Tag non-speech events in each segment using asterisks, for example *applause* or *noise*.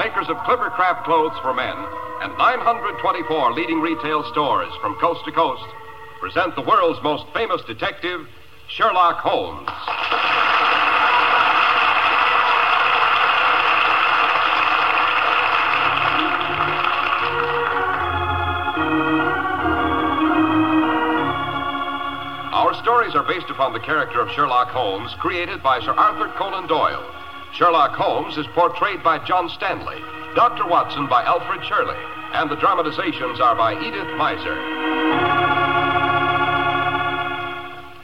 Makers of Clippercraft clothes for men and 924 leading retail stores from coast to coast present the world's most famous detective, Sherlock Holmes. Our stories are based upon the character of Sherlock Holmes, created by Sir Arthur Conan Doyle. Sherlock Holmes is portrayed by John Stanley, Dr. Watson by Alfred Shirley, and the dramatizations are by Edith Meiser.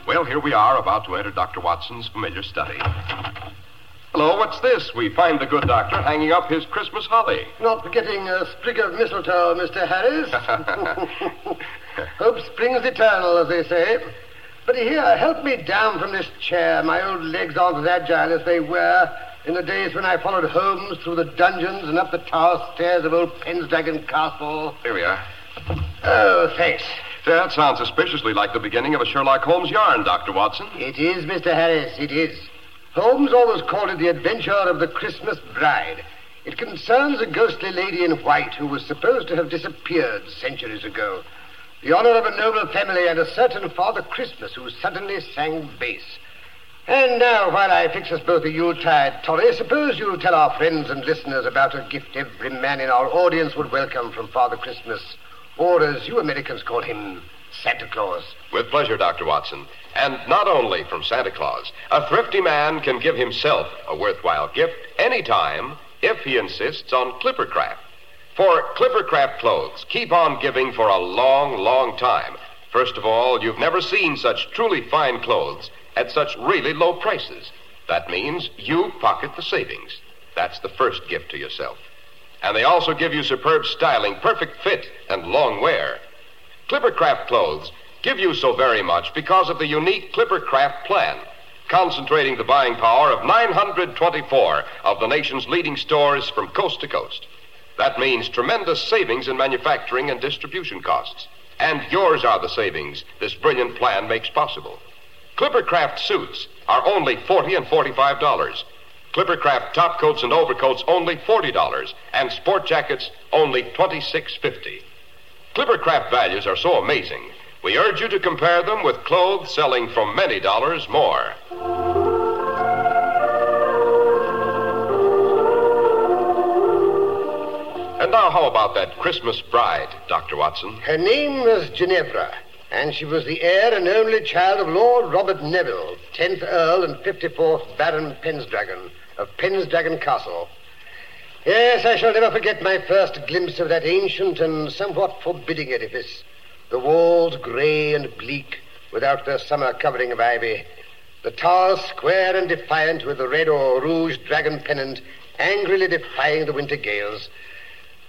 Well, here we are about to enter Dr. Watson's familiar study. Hello, what's this? We find the good doctor hanging up his Christmas holly. Not forgetting a sprig of mistletoe, Mr. Harris. *laughs* Hope springs eternal, as they say. But here, help me down from this chair. My old legs aren't as agile as they were in the days when I followed Holmes through the dungeons and up the tower stairs of old Pensdragon Castle. Here we are. Oh, thanks. That sounds suspiciously like the beginning of a Sherlock Holmes yarn, Dr. Watson. It is, Mr. Harris, it is. Holmes always called it the adventure of the Christmas bride. It concerns a ghostly lady in white who was supposed to have disappeared centuries ago. The honor of a noble family and a certain Father Christmas who suddenly sang bass. And now, while I fix us both a Yuletide toddy, suppose you'll tell our friends and listeners about a gift every man in our audience would welcome from Father Christmas, or as you Americans call him, Santa Claus. With pleasure, Dr. Watson. And not only from Santa Claus. A thrifty man can give himself a worthwhile gift anytime if he insists on Clippercraft. For Clippercraft clothes keep on giving for a long, long time. First of all, you've never seen such truly fine clothes at such really low prices. That means you pocket the savings. That's the first gift to yourself. And they also give you superb styling, perfect fit, and long wear. Clippercraft clothes give you so very much because of the unique Clippercraft plan, concentrating the buying power of 924 of the nation's leading stores from coast to coast. That means tremendous savings in manufacturing and distribution costs. And yours are the savings this brilliant plan makes possible. Clippercraft suits are only 40 and $45. Clippercraft top coats and overcoats only $40, and sport jackets only $26.50. Clippercraft values are so amazing, we urge you to compare them with clothes selling for many dollars more. And now, how about that Christmas bride, Dr. Watson? Her name was Ginevra, and she was the heir and only child of Lord Robert Neville, 10th Earl and 54th Baron Pensdragon of Pensdragon Castle. Yes, I shall never forget my first glimpse of that ancient and somewhat forbidding edifice. The walls grey and bleak, without their summer covering of ivy. The towers square and defiant, with the red or rouge dragon pennant angrily defying the winter gales.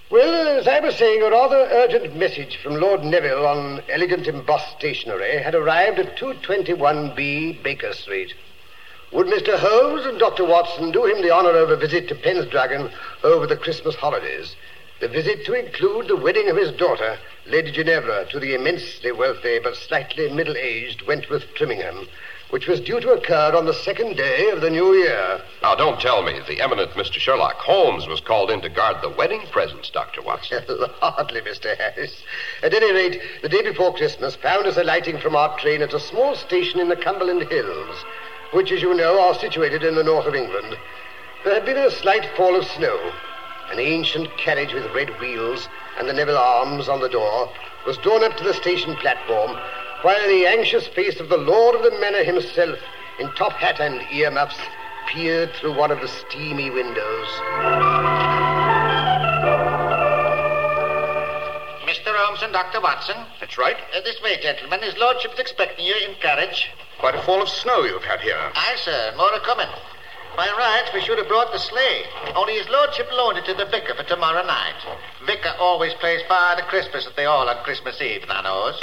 Well, as I was saying, a rather urgent message from Lord Neville on elegant embossed stationery had arrived at 221B Baker Street. Would Mr. Holmes and Dr. Watson do him the honor of a visit to Pensdragon over the Christmas holidays? The visit to include the wedding of his daughter, Lady Ginevra, to the immensely wealthy but slightly middle-aged Wentworth Trimmingham, which was due to occur on the second day of the new year. Now, don't tell me the eminent Mr. Sherlock Holmes was called in to guard the wedding presents, Dr. Watson. *laughs* Hardly, Mr. Harris. At any rate, the day before Christmas found us alighting from our train at a small station in the Cumberland Hills, which, as you know, are situated in the north of England. There had been a slight fall of snow. An ancient carriage with red wheels and the Neville arms on the door was drawn up to the station platform, while the anxious face of the lord of the manor himself, in top hat and earmuffs, peered through one of the steamy windows. Mr. Holmes and Dr. Watson. That's right. Uh, this way, gentlemen. His lordship's expecting you in carriage. Quite a fall of snow you've had here. Aye, sir. More are coming. By rights, we should have brought the sleigh. Only his lordship loaned it to the vicar for tomorrow night. Vicar always plays fire Father Christmas at the Hall on Christmas Eve, thou knows.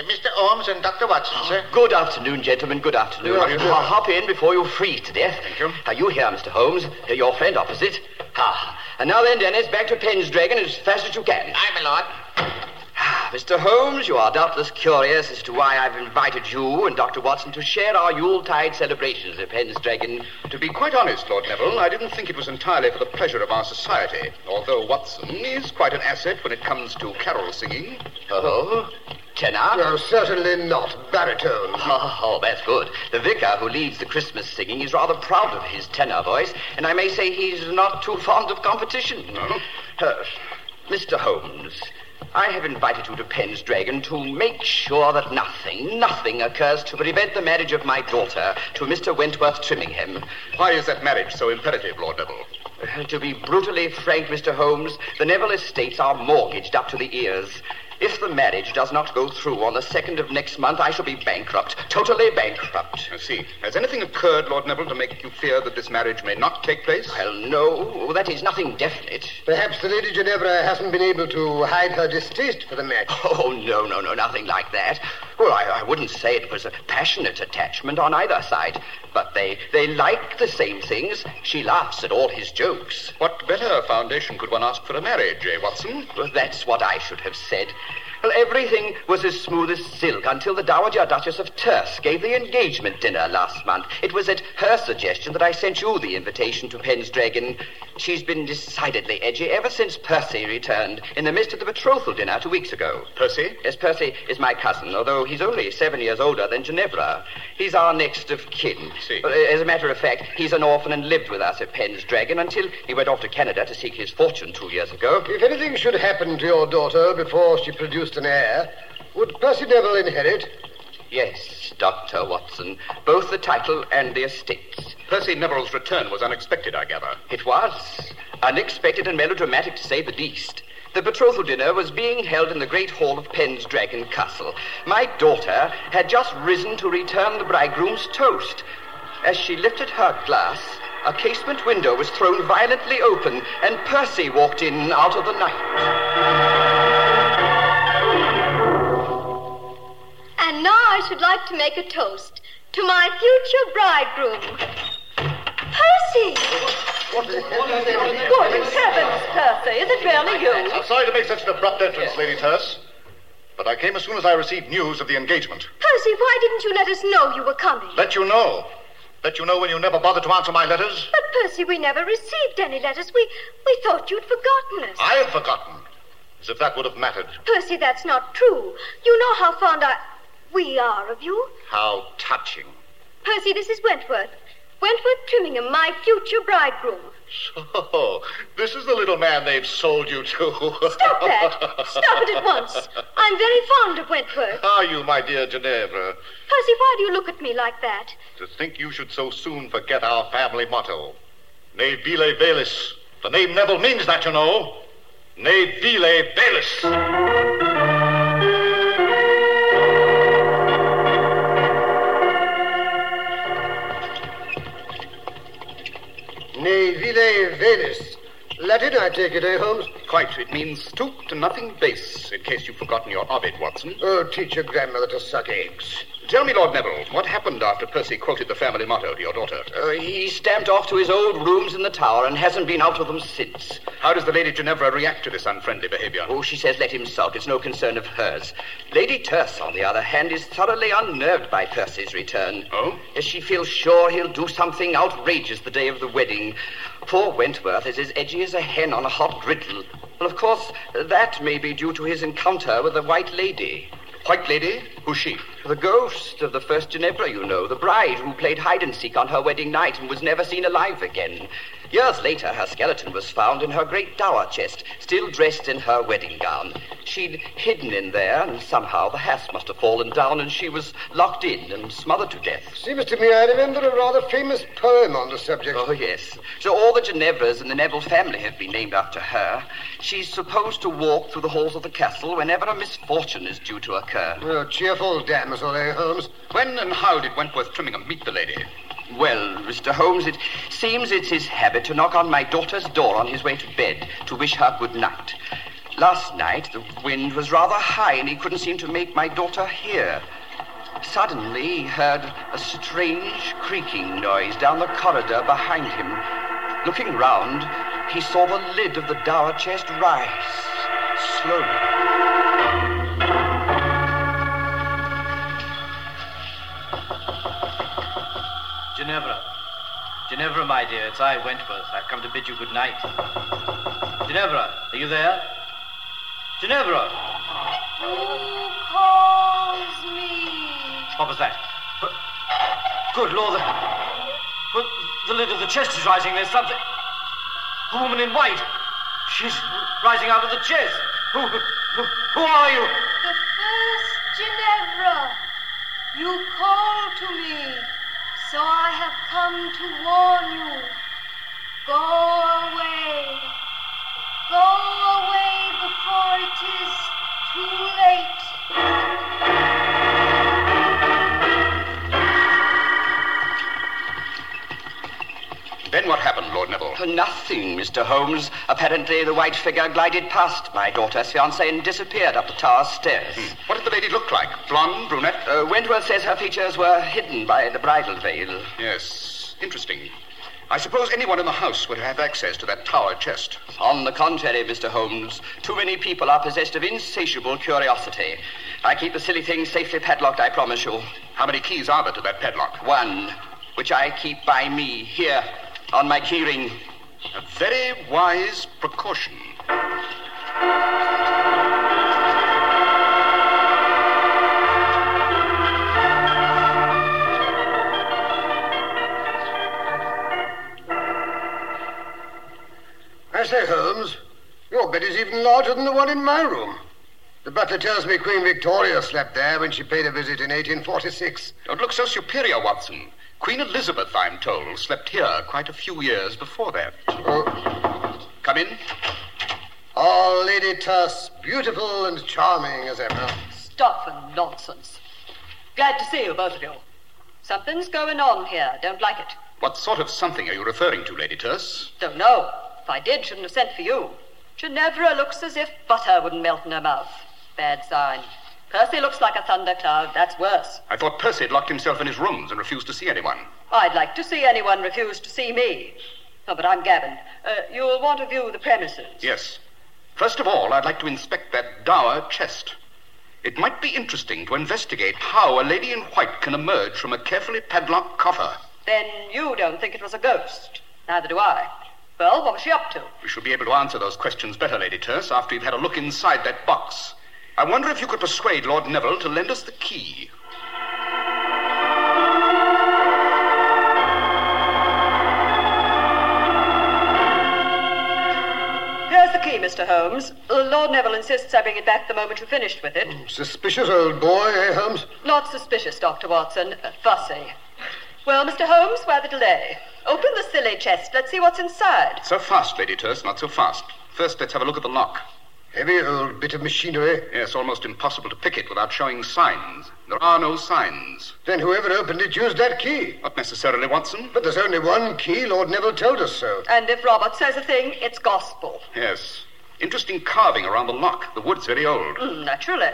Uh, Mr. Holmes and Dr. Watson, sir. Good afternoon, gentlemen. Good afternoon. Good afternoon. I'll hop in before you freeze to death. Thank you. Are you here, Mr. Holmes? Your friend opposite. Ah. And now then, Dennis, back to Pendragon as fast as you can. Aye, my lord. Ah, Mr. Holmes, you are doubtless curious as to why I've invited you and Dr. Watson to share our Yuletide celebrations at Pendragon. To be quite honest, Lord Neville, I didn't think it was entirely for the pleasure of our society, although Watson is quite an asset when it comes to carol singing. Oh, tenor? No, certainly not. Baritone. Oh, *laughs* oh, that's good. The vicar who leads the Christmas singing is rather proud of his tenor voice, and I may say he's not too fond of competition. Uh, Mr. Holmes, I have invited you to Penn's Dragon to make sure that nothing, nothing occurs to prevent the marriage of my daughter to Mr. Wentworth Trimmingham. Why is that marriage so imperative, Lord Neville? Uh, To be brutally frank, Mr. Holmes, the Neville estates are mortgaged up to the ears. If the marriage does not go through on the second of next month, I shall be bankrupt. Totally bankrupt. I see. Has anything occurred, Lord Neville, to make you fear that this marriage may not take place? Well, no, that is nothing definite. Perhaps the Lady Ginevra hasn't been able to hide her distaste for the match. *laughs* Oh, no, no, no, nothing like that. Well, I, I wouldn't say it was a passionate attachment on either side, but they, they like the same things. She laughs at all his jokes. What better foundation could one ask for a marriage, eh, Watson? Well, that's what I should have said. Well, everything was as smooth as silk until the Dowager Duchess of Terce gave the engagement dinner last month. It was at her suggestion that I sent you the invitation to Penn's Dragon. She's been decidedly edgy ever since Percy returned in the midst of the betrothal dinner two weeks ago. Percy? Yes, Percy is my cousin, although he's only seven years older than Ginevra. He's our next of kin. See. Well, As a matter of fact, he's an orphan and lived with us at Penn's Dragon until he went off to Canada to seek his fortune two years ago. If anything should happen to your daughter before she produced an heir, would Percy Neville inherit? Yes, Dr. Watson. Both the title and the estates. Percy Neville's return was unexpected, I gather. It was. Unexpected and melodramatic, to say the least. The betrothal dinner was being held in the great hall of Penn's Dragon Castle. My daughter had just risen to return the bridegroom's toast. As she lifted her glass, a casement window was thrown violently open, and Percy walked in out of the night. And now I should like to make a toast to my future bridegroom. Percy! Good heavens, Percy, is it really you? I'm sorry to make such an abrupt entrance, Lady Terce. But I came as soon as I received news of the engagement. Percy, why didn't you let us know you were coming? Let you know. Let you know when you never bothered to answer my letters. But, Percy, we never received any letters. We, we thought you'd forgotten us. I had forgotten. As if that would have mattered. Percy, that's not true. You know how fond I... we are of you. How touching. Percy, this is Wentworth. Wentworth Trimmingham, my future bridegroom. So, this is the little man they've sold you to. Stop that! Stop it at once. I'm very fond of Wentworth. Are you, my dear Ginevra? Percy, why do you look at me like that? To think you should so soon forget our family motto. Ne vile velis. The name Neville means that, you know. Ne vile velis. Velis. Latin, I take it, eh, Holmes? Quite. It means stoop to nothing base, in case you've forgotten your Ovid, Watson. Oh, teach your grandmother to suck eggs. Tell me, Lord Neville, what happened after Percy quoted the family motto to your daughter? Uh, he stamped off to his old rooms in the tower and hasn't been out of them since. How does the Lady Ginevra react to this unfriendly behavior? Oh, she says let him sulk. It's no concern of hers. Lady Terce, on the other hand, is thoroughly unnerved by Percy's return. Oh? Yes, she feels sure he'll do something outrageous the day of the wedding. Poor Wentworth is as edgy as a hen on a hot griddle. Well, of course, that may be due to his encounter with the White Lady. White Lady? Who's she? The ghost of the first Ginevra, you know, the bride who played hide and seek on her wedding night and was never seen alive again. Years later, her skeleton was found in her great dower chest, still dressed in her wedding gown. She'd hidden in there, and somehow the hasp must have fallen down, and she was locked in and smothered to death. Seems to me I remember a rather famous poem on the subject. Oh, yes. So all the Ginevras in the Neville family have been named after her. She's supposed to walk through the halls of the castle whenever a misfortune is due to occur. Oh, cheerful damsel, eh, Holmes? When and how did Wentworth Trimmingham meet the lady? Well, Mr. Holmes, it seems it's his habit to knock on my daughter's door on his way to bed to wish her good night. Last night, the wind was rather high and he couldn't seem to make my daughter hear. Suddenly, he heard a strange creaking noise down the corridor behind him. Looking round, he saw the lid of the dower chest rise slowly. Ginevra. Ginevra, my dear, it's I, Wentworth. I've come to bid you good night. Ginevra, are you there? Ginevra! Who calls me? What was that? Good Lord, the, the lid of the chest is rising. There's something. A woman in white. She's rising out of the chest. Who, who, who are you? The first Ginevra. You called to me, so I have come to warn you. Go away. Go away before it is too late. Then what happened, Lord Neville? Nothing, Mr. Holmes. Apparently, the white figure glided past my daughter's fiancé and disappeared up the tower stairs. What did the lady look like? Blonde, brunette? Uh, Wentworth says her features were hidden by the bridal veil. Yes, interesting. I suppose anyone in the house would have access to that tower chest. On the contrary, Mr. Holmes, too many people are possessed of insatiable curiosity. I keep the silly thing safely padlocked, I promise you. How many keys are there to that padlock? One, which I keep by me, here, on my keyring. A very wise precaution. I say, Holmes, your bed is even larger than the one in my room. The butler tells me Queen Victoria slept there when she paid a visit in 1846. Don't look so superior, Watson. Queen Elizabeth, I'm told, slept here quite a few years before that. Oh, Come in. oh, Lady Tuss, beautiful and charming as ever. Stuff and nonsense. Glad to see you, both of you. Something's going on here. Don't like it. What sort of something are you referring to, Lady Terce? Don't know. If I did, shouldn't have sent for you. Ginevra looks as if butter wouldn't melt in her mouth. Bad sign. Percy looks like a thundercloud. That's worse. I thought Percy had locked himself in his rooms and refused to see anyone. I'd like to see anyone refuse to see me. Oh, but I'm Gavin. Uh, you'll want to view the premises. Yes. First of all, I'd like to inspect that dower chest. It might be interesting to investigate how a lady in white can emerge from a carefully padlocked coffer. Then you don't think it was a ghost. Neither do I. Well, what was she up to? We shall be able to answer those questions better, Lady Terce, after you've had a look inside that box. I wonder if you could persuade Lord Neville to lend us the key. Here's the key, Mr. Holmes. Lord Neville insists I bring it back the moment you've finished with it. Suspicious old boy, eh, Holmes? Not suspicious, Dr. Watson. Uh, fussy. Well, Mr. Holmes, why the delay? Open the silly chest. Let's see what's inside. So fast, Lady Terce, not so fast. First, let's have a look at the lock. Heavy old bit of machinery. Yes, almost impossible to pick it without showing signs. There are no signs. Then whoever opened it used that key. Not necessarily, Watson. But there's only one key. Lord Neville told us so. And if Robert says a thing, it's gospel. Yes. Interesting carving around the lock. The wood's very old. Mm, naturally.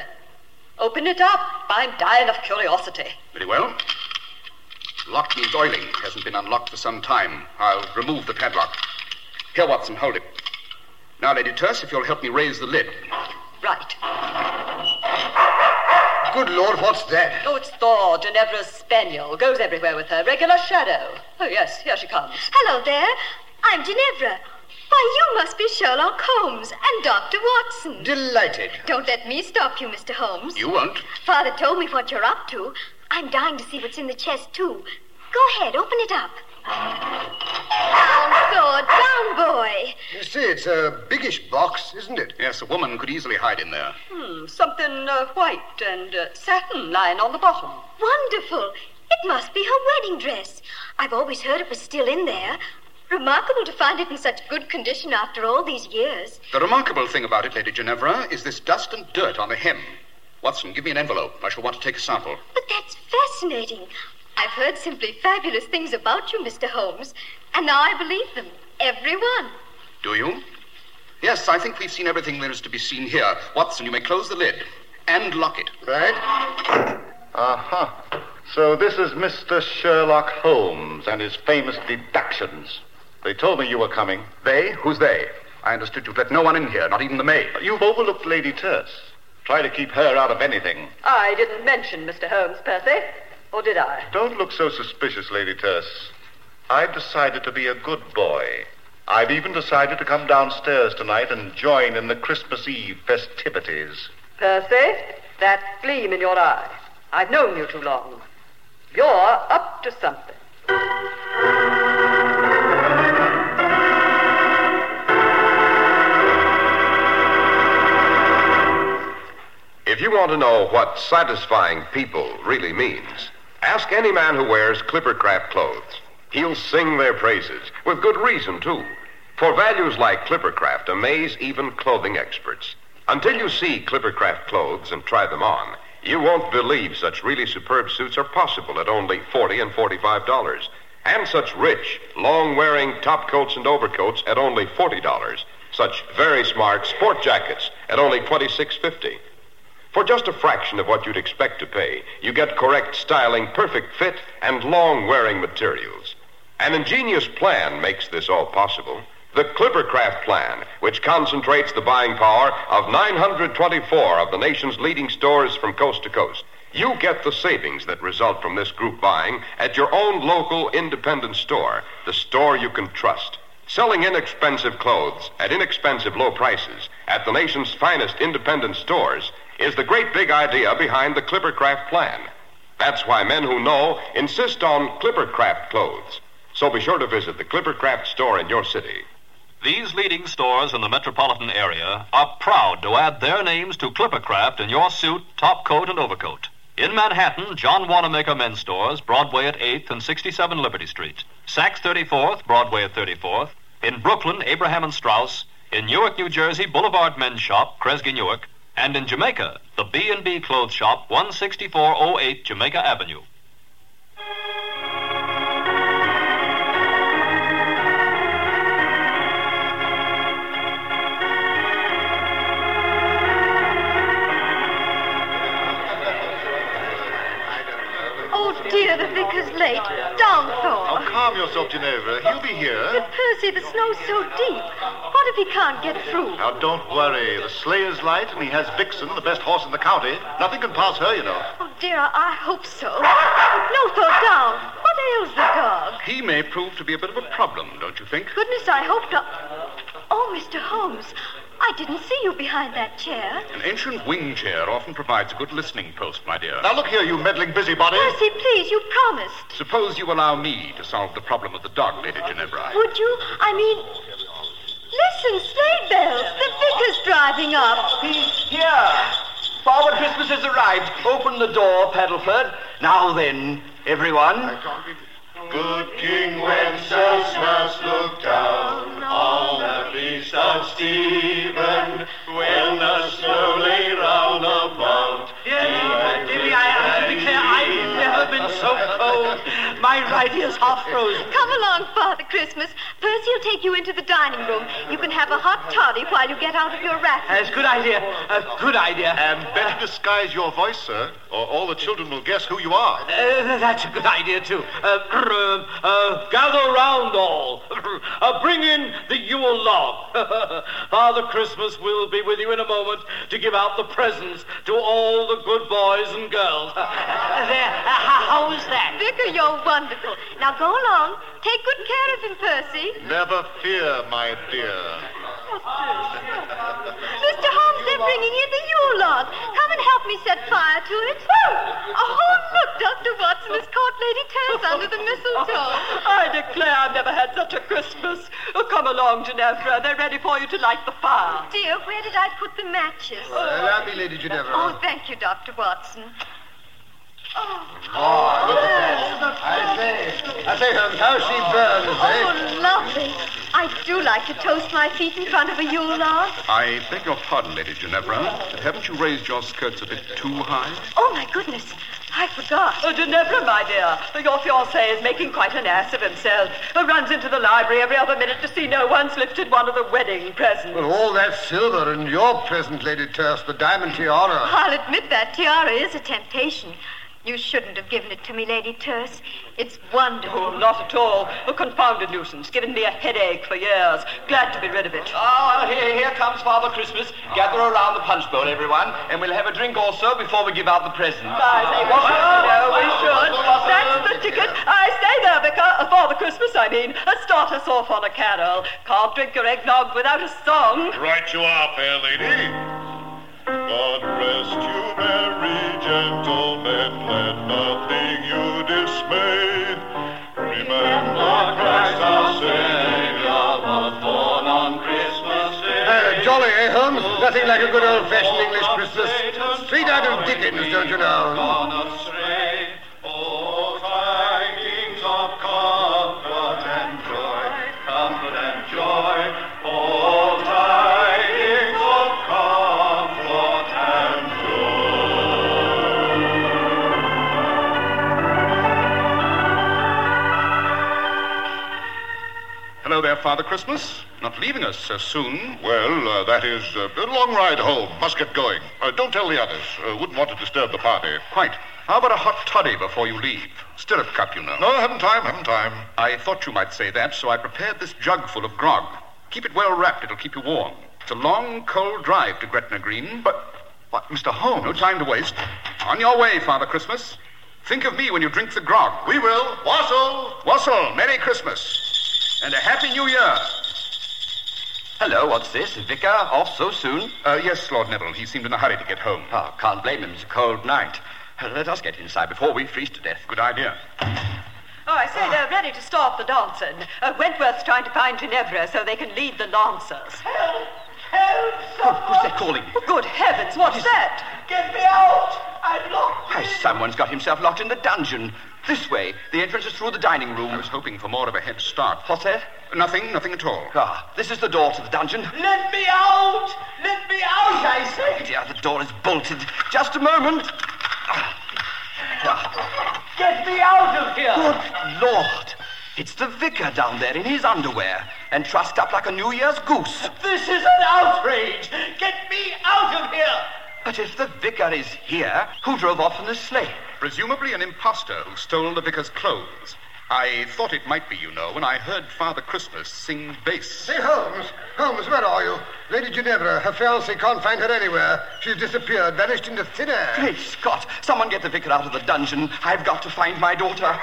Open it up. I'm dying of curiosity. Very well. Lock needs oiling. Hasn't been unlocked for some time. I'll remove the padlock. Here, Watson, hold it. Now, Lady Terce, if you'll help me raise the lid. Right. Good Lord, what's that? Oh, it's Thor, Ginevra's spaniel. Goes everywhere with her. Regular shadow. Oh, yes, here she comes. Hello there. I'm Ginevra. Why, you must be Sherlock Holmes and Dr. Watson. Delighted. Don't let me stop you, Mr. Holmes. You won't. Father told me what you're up to. I'm dying to see what's in the chest, too. Go ahead, open it up. Down, Thor, down, boy. You see, it's a biggish box, isn't it? Yes, a woman could easily hide in there. Hmm, something uh, white and uh, satin lying on the bottom. Wonderful. It must be her wedding dress. I've always heard it was still in there. Remarkable to find it in such good condition after all these years. The remarkable thing about it, Lady Ginevra, is this dust and dirt on the hem. Watson, give me an envelope. I shall want to take a sample. But that's fascinating. I've heard simply fabulous things about you, Mr. Holmes, and now I believe them. Every one. Do you? Yes, I think we've seen everything there is to be seen here. Watson, you may close the lid and lock it. Right? Aha. So this is Mr. Sherlock Holmes and his famous deductions. They told me you were coming. They? Who's they? I understood you'd let no one in here, not even the maid. You've overlooked Lady Terce. Try to keep her out of anything. I didn't mention Mr. Holmes, Percy. Or did I? Don't look so suspicious, Lady Terce. I've decided to be a good boy. I've even decided to come downstairs tonight and join in the Christmas Eve festivities. Percy, that gleam in your eye. I've known you too long. You're up to something. If you want to know what satisfying people really means, ask any man who wears Clippercraft clothes. He'll sing their praises, with good reason, too. For values like Clippercraft amaze even clothing experts. Until you see Clippercraft clothes and try them on, you won't believe such really superb suits are possible at only 40 and $45. And such rich, long wearing top coats and overcoats at only $40. Such very smart sport jackets at only $26.50. For just a fraction of what you'd expect to pay, you get correct styling, perfect fit, and long wearing materials. An ingenious plan makes this all possible. The Clippercraft plan, which concentrates the buying power of 924 of the nation's leading stores from coast to coast. You get the savings that result from this group buying at your own local independent store, the store you can trust. Selling inexpensive clothes at inexpensive low prices at the nation's finest independent stores is the great big idea behind the Clippercraft plan. That's why men who know insist on Clippercraft clothes. So be sure to visit the Clippercraft store in your city. These leading stores in the metropolitan area are proud to add their names to Clippercraft in your suit, top coat, and overcoat. In Manhattan, John Wanamaker Men's Stores, Broadway at 8th and 67 Liberty Street. Saks 34th, Broadway at 34th. In Brooklyn, Abraham and Straus. In Newark, New Jersey, Boulevard Men's Shop, Kresge Newark. And in Jamaica, the B&B Clothes Shop, 16408 Jamaica Avenue. Oh, dear, the vicar's late. Down, Thor. Now, oh, calm yourself, Ginevra. He'll be here. But, Percy, the snow's so deep. What if he can't get through? Now, don't worry. The sleigh is light, and he has Vixen, the best horse in the county. Nothing can pass her, you know. Oh, dear, I hope so. No, Thor, down. What ails the dog? He may prove to be a bit of a problem, don't you think? Goodness, I hope not. Oh, Mr. Holmes, I didn't see you behind that chair. An ancient wing chair often provides a good listening post, my dear. Now, look here, you meddling busybody. Percy, please, you promised. Suppose you allow me to solve the problem of the dog, Lady Ginevra. Would you? I mean, listen, sleigh bells. The vicar's driving up. He's here. Father Christmas has arrived. Open the door, Paddleford. Now then, everyone. Good King Wenceslas looked down on the feast of Stephen when the snow lay round about. My right ear's half frozen. Come along, Father Christmas. Percy we'll take you into the dining room. You can have a hot toddy while you get out of your wrap. That's a good idea. A good idea. And better disguise your voice, sir, or all the children will guess who you are. Uh, that's a good idea, too. Uh, uh, uh, gather round all. Uh, bring in the Yule log. *laughs* Father Christmas will be with you in a moment to give out the presents to all the good boys and girls. *laughs* there, how is that? Vicar, you're wonderful. Now go along. Take good care of him, Percy. Never fear, my dear. *laughs* Mr. Holmes, they're bringing in the Yule log. Come and help me set fire to it. Oh, look, Dr. Watson has caught Lady Tess under the mistletoe. *laughs* I declare I've never had such a Christmas. Oh, come along, Ginevra. They're ready for you to light the fire. Oh, dear, where did I put the matches? Allow me, Lady Ginevra. Oh, thank you, Dr. Watson. Oh, look at that. I say, I say, Holmes, how she burns, eh? Oh, lovely. I do like to toast my feet in front of a Yule log. I beg your pardon, Lady Ginevra, but haven't you raised your skirts a bit too high? Oh, my goodness. I forgot. Oh, Ginevra, my dear, your fiancé is making quite an ass of himself. He runs into the library every other minute to see no one's lifted one of the wedding presents. Well, all that silver and your present, Lady Terce, the diamond tiara. I'll admit that tiara is a temptation. You shouldn't have given it to me, Lady Terce. It's wonderful. Oh, not at all. A confounded nuisance. Given me a headache for years. Glad to be rid of it. Ah, here, here comes Father Christmas. Gather around the punch bowl, everyone, and we'll have a drink also before we give out the presents. I say we should. No, we should. That's the ticket. I say there, Vicar. Uh, Father Christmas, I mean. Uh, start us off on a carol. Can't drink your eggnog without a song. Right you are, fair lady. God rest you, merry gentlemen, let nothing you dismay. Remember Christ our Savior was born on Christmas Day. Uh, jolly, eh, Holmes? Nothing like a good old-fashioned English Christmas. Straight out of Dickens, don't you know? Father Christmas. Not leaving us so soon. Well, uh, that is uh, a long ride home. Must get going. Uh, don't tell the others. Uh, wouldn't want to disturb the party. Quite. How about a hot toddy before you leave? Stirrup cup, you know. No, haven't time, haven't time. I thought you might say that, so I prepared this jug full of grog. Keep it well wrapped, it'll keep you warm. It's a long, cold drive to Gretna Green. But, what, Mr. Holmes? No time to waste. On your way, Father Christmas. Think of me when you drink the grog. We will. Wassail! Wassail, Merry Christmas. And a Happy New Year. Hello, what's this? Vicar off so soon? Uh, yes, Lord Neville. He seemed in a hurry to get home. Oh, can't blame him. It's a cold night. Uh, Let us get inside before we freeze to death. Good idea. Oh, I say they're ready to start the dancing. Uh, Wentworth's trying to find Ginevra so they can lead the lancers. Help! Help! oh Who's that calling? Good heavens, what's that? Get me out! I'm locked. Why, someone's got himself locked in the dungeon. This way. The entrance is through the dining room. I was hoping for more of a head start. What's that? Nothing, nothing at all. Ah, this is the door to the dungeon. Let me out! Let me out, I say! Yeah, the door is bolted. Just a moment. Get me out of here! Good Lord. It's the vicar down there in his underwear and trussed up like a New Year's goose. This is an outrage! Get me out of here! But if the vicar is here, who drove off in the sleigh? Presumably an impostor who stole the vicar's clothes. I thought it might be, you know, when I heard Father Christmas sing bass. Say, Holmes. Holmes, where are you? Lady Ginevra, her fiancé can't find her anywhere. She's disappeared, vanished into thin air. Great Scott! Someone get the vicar out of the dungeon. I've got to find my daughter.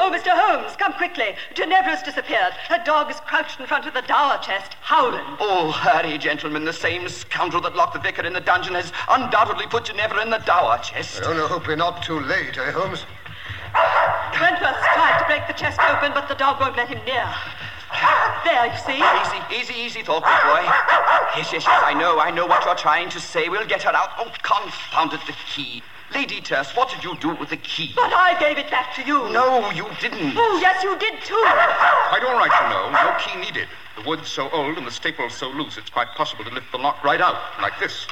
Oh, Mr. Holmes, come quickly. Ginevra's disappeared. Her dog is crouched in front of the dower chest, howling. Oh, hurry, gentlemen. The same scoundrel that locked the vicar in the dungeon has undoubtedly put Ginevra in the dower chest. I only hope we're not too late, eh, Holmes? Wentworth's tried to break the chest open, but the dog won't let him near. There, you see? Easy, easy, easy, Thorpe, boy. Yes, yes, yes, I know, I know what you're trying to say. We'll get her out. Oh, confound it, the key. Lady Tess, what did you do with the key? But I gave it back to you. No, you didn't. Oh, yes, you did too. Quite all right, you know. No key needed. The wood's so old and the staples so loose, it's quite possible to lift the lock right out, like this.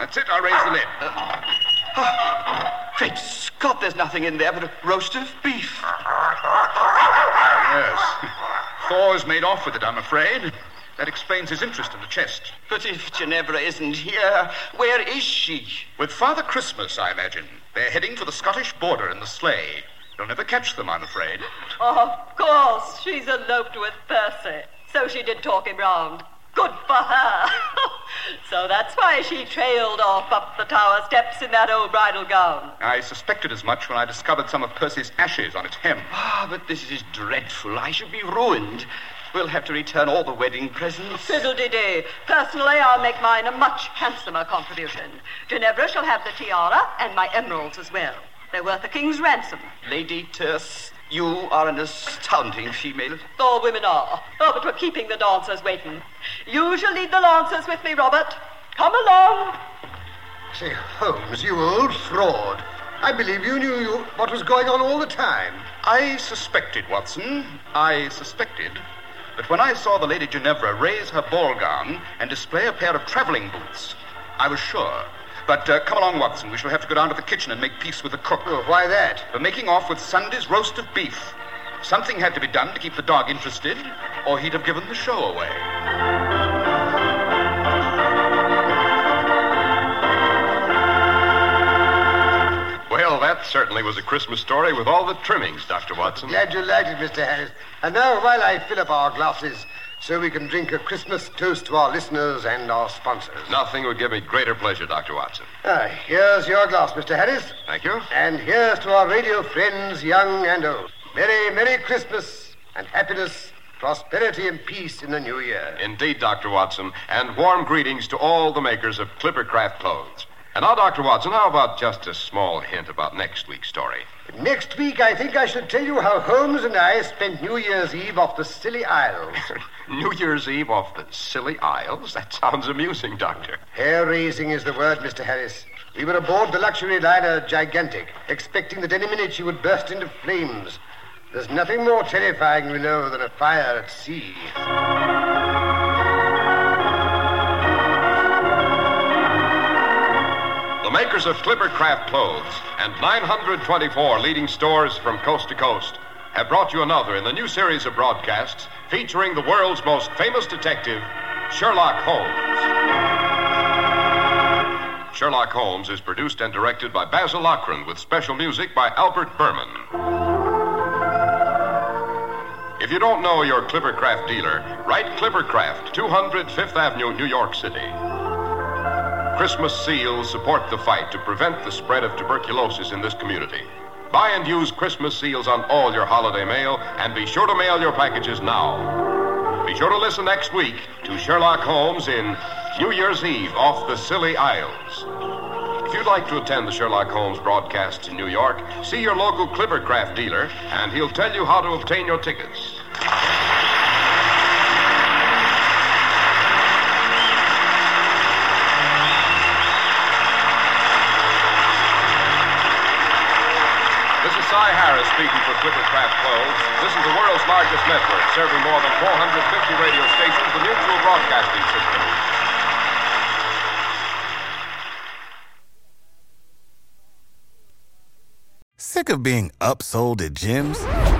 That's it. I'll raise the lid. *sighs* Great Scott, there's nothing in there but a roast of beef. Yes. *laughs* Thor's made off with it, I'm afraid. That explains his interest in the chest. But if Ginevra isn't here, where is she? With Father Christmas, I imagine. They're heading for the Scottish border in the sleigh. You'll never catch them, I'm afraid. Of course, she's eloped with Percy. So she did talk him round. Good for her. *laughs* so that's why she trailed off up the tower steps in that old bridal gown. I suspected as much when I discovered some of Percy's ashes on its hem. Ah, but this is dreadful. I should be ruined. We'll have to return all the wedding presents. Fiddle-de-dee. Personally, I'll make mine a much handsomer contribution. Ginevra shall have the tiara and my emeralds as well. They're worth a king's ransom. Lady Terce, you are an astounding female. All women are. Oh, but we're keeping the dancers waiting. You shall lead the lancers with me, Robert. Come along. Say, Holmes, you old fraud. I believe you knew you, what was going on all the time. I suspected, Watson. I suspected. But when I saw the Lady Ginevra raise her ball gown and display a pair of traveling boots, I was sure. But uh, come along, Watson. We shall have to go down to the kitchen and make peace with the cook. Oh, why that? For making off with Sunday's roast of beef. Something had to be done to keep the dog interested, or he'd have given the show away. That certainly was a Christmas story with all the trimmings, Dr. Watson. Glad you liked it, Mr. Harris. And now, while I fill up our glasses, so we can drink a Christmas toast to our listeners and our sponsors. Nothing would give me greater pleasure, Dr. Watson. Ah, here's your glass, Mr. Harris. Thank you. And here's to our radio friends, young and old. Merry, Merry Christmas and happiness, prosperity, and peace in the new year. Indeed, Dr. Watson, and warm greetings to all the makers of Clippercraft clothes. And now, Dr. Watson, how about just a small hint about next week's story? Next week, I think I should tell you how Holmes and I spent New Year's Eve off the Scilly Isles. *laughs* New Year's Eve off the Scilly Isles? That sounds amusing, Doctor. Hair raising is the word, Mr. Harris. We were aboard the luxury liner Gigantic, expecting that any minute she would burst into flames. There's nothing more terrifying, we know, than a fire at sea. The makers of Clippercraft clothes and 924 leading stores from coast to coast have brought you another in the new series of broadcasts featuring the world's most famous detective, Sherlock Holmes. Sherlock Holmes is produced and directed by Basil Loughrane with special music by Albert Buhrman. If you don't know your Clippercraft dealer, write Clippercraft, 200 Fifth Avenue, New York City. Christmas seals support the fight to prevent the spread of tuberculosis in this community. Buy and use Christmas seals on all your holiday mail, and be sure to mail your packages now. Be sure to listen next week to Sherlock Holmes in New Year's Eve off the Scilly Isles. If you'd like to attend the Sherlock Holmes broadcasts in New York, see your local Clippercraft dealer, and he'll tell you how to obtain your tickets. This is Cy Harris speaking for Clippercraft Clothes. This is the largest network, serving more than 450 radio stations, the Mutual Broadcasting System. Sick of being upsold at gyms?